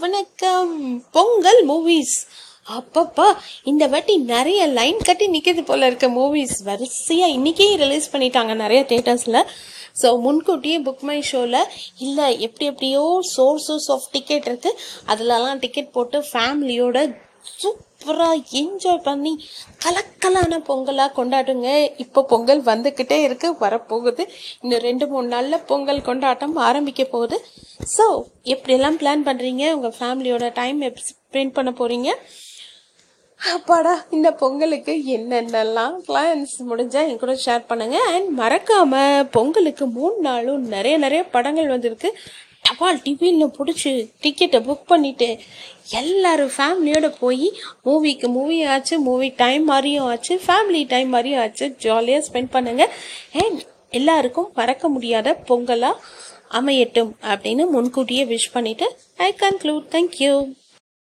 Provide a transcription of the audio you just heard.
வணக்கம். பொங்கல் மூவிஸ் அப்பப்பா இந்த வாட்டி நிறைய லைன் கட்டி நிற்கிறது போல இருக்க மூவிஸ் வரிசையாக இன்றைக்கே ரிலீஸ் பண்ணிட்டாங்க நிறைய தேட்டர்ஸில் ஸோ முன்கூட்டியே புக் மை ஷோவில் இல்லை எப்படி எப்படியோ சோர்சஸ் ஆஃப் டிக்கெட் இருக்குது அதிலலாம் டிக்கெட் போட்டு ஃபேமிலியோட சூப்பராக என்ஜாய் பண்ணி கலக்கலான பொங்கலாக கொண்டாடுங்க. இப்போ பொங்கல் வந்துக்கிட்டே இருக்கு வரப்போகுது. இன்னும் ரெண்டு மூணு நாளில் பொங்கல் கொண்டாட்டம் ஆரம்பிக்க போகுது. ஸோ எப்படியெல்லாம் பிளான் பண்ணுறீங்க உங்கள் ஃபேமிலியோட டைம் எப்படி ஸ்பெண்ட் பண்ண போகிறீங்க அப்பாடா இந்த பொங்கலுக்கு என்னென்னலாம் பிளான்ஸ் முடிஞ்சால் என் கூட ஷேர் பண்ணுங்கள் அண்ட் மறக்காமல் பொங்கலுக்கு மூணு நாளும் நிறைய நிறைய படங்கள் வந்திருக்கு. டபால் டிவியில் பிடிச்சி டிக்கெட்டை புக் பண்ணிட்டு எல்லாரும் ஃபேமிலியோடு போய் மூவிக்கு மூவி ஆச்சு மூவி டைம் மாதிரியும் ஆச்சு ஃபேமிலி டைம் மாதிரியும் ஆச்சு. ஜாலியாக ஸ்பெண்ட் பண்ணுங்கள் அண்ட் எல்லாருக்கும் மறக்க முடியாத பொங்கலாக அமையட்டும் அப்படின்னு முன்கூட்டியே விஷ் பண்ணிவிட்டு ஐ கன்க்ளூட் தேங்க்யூ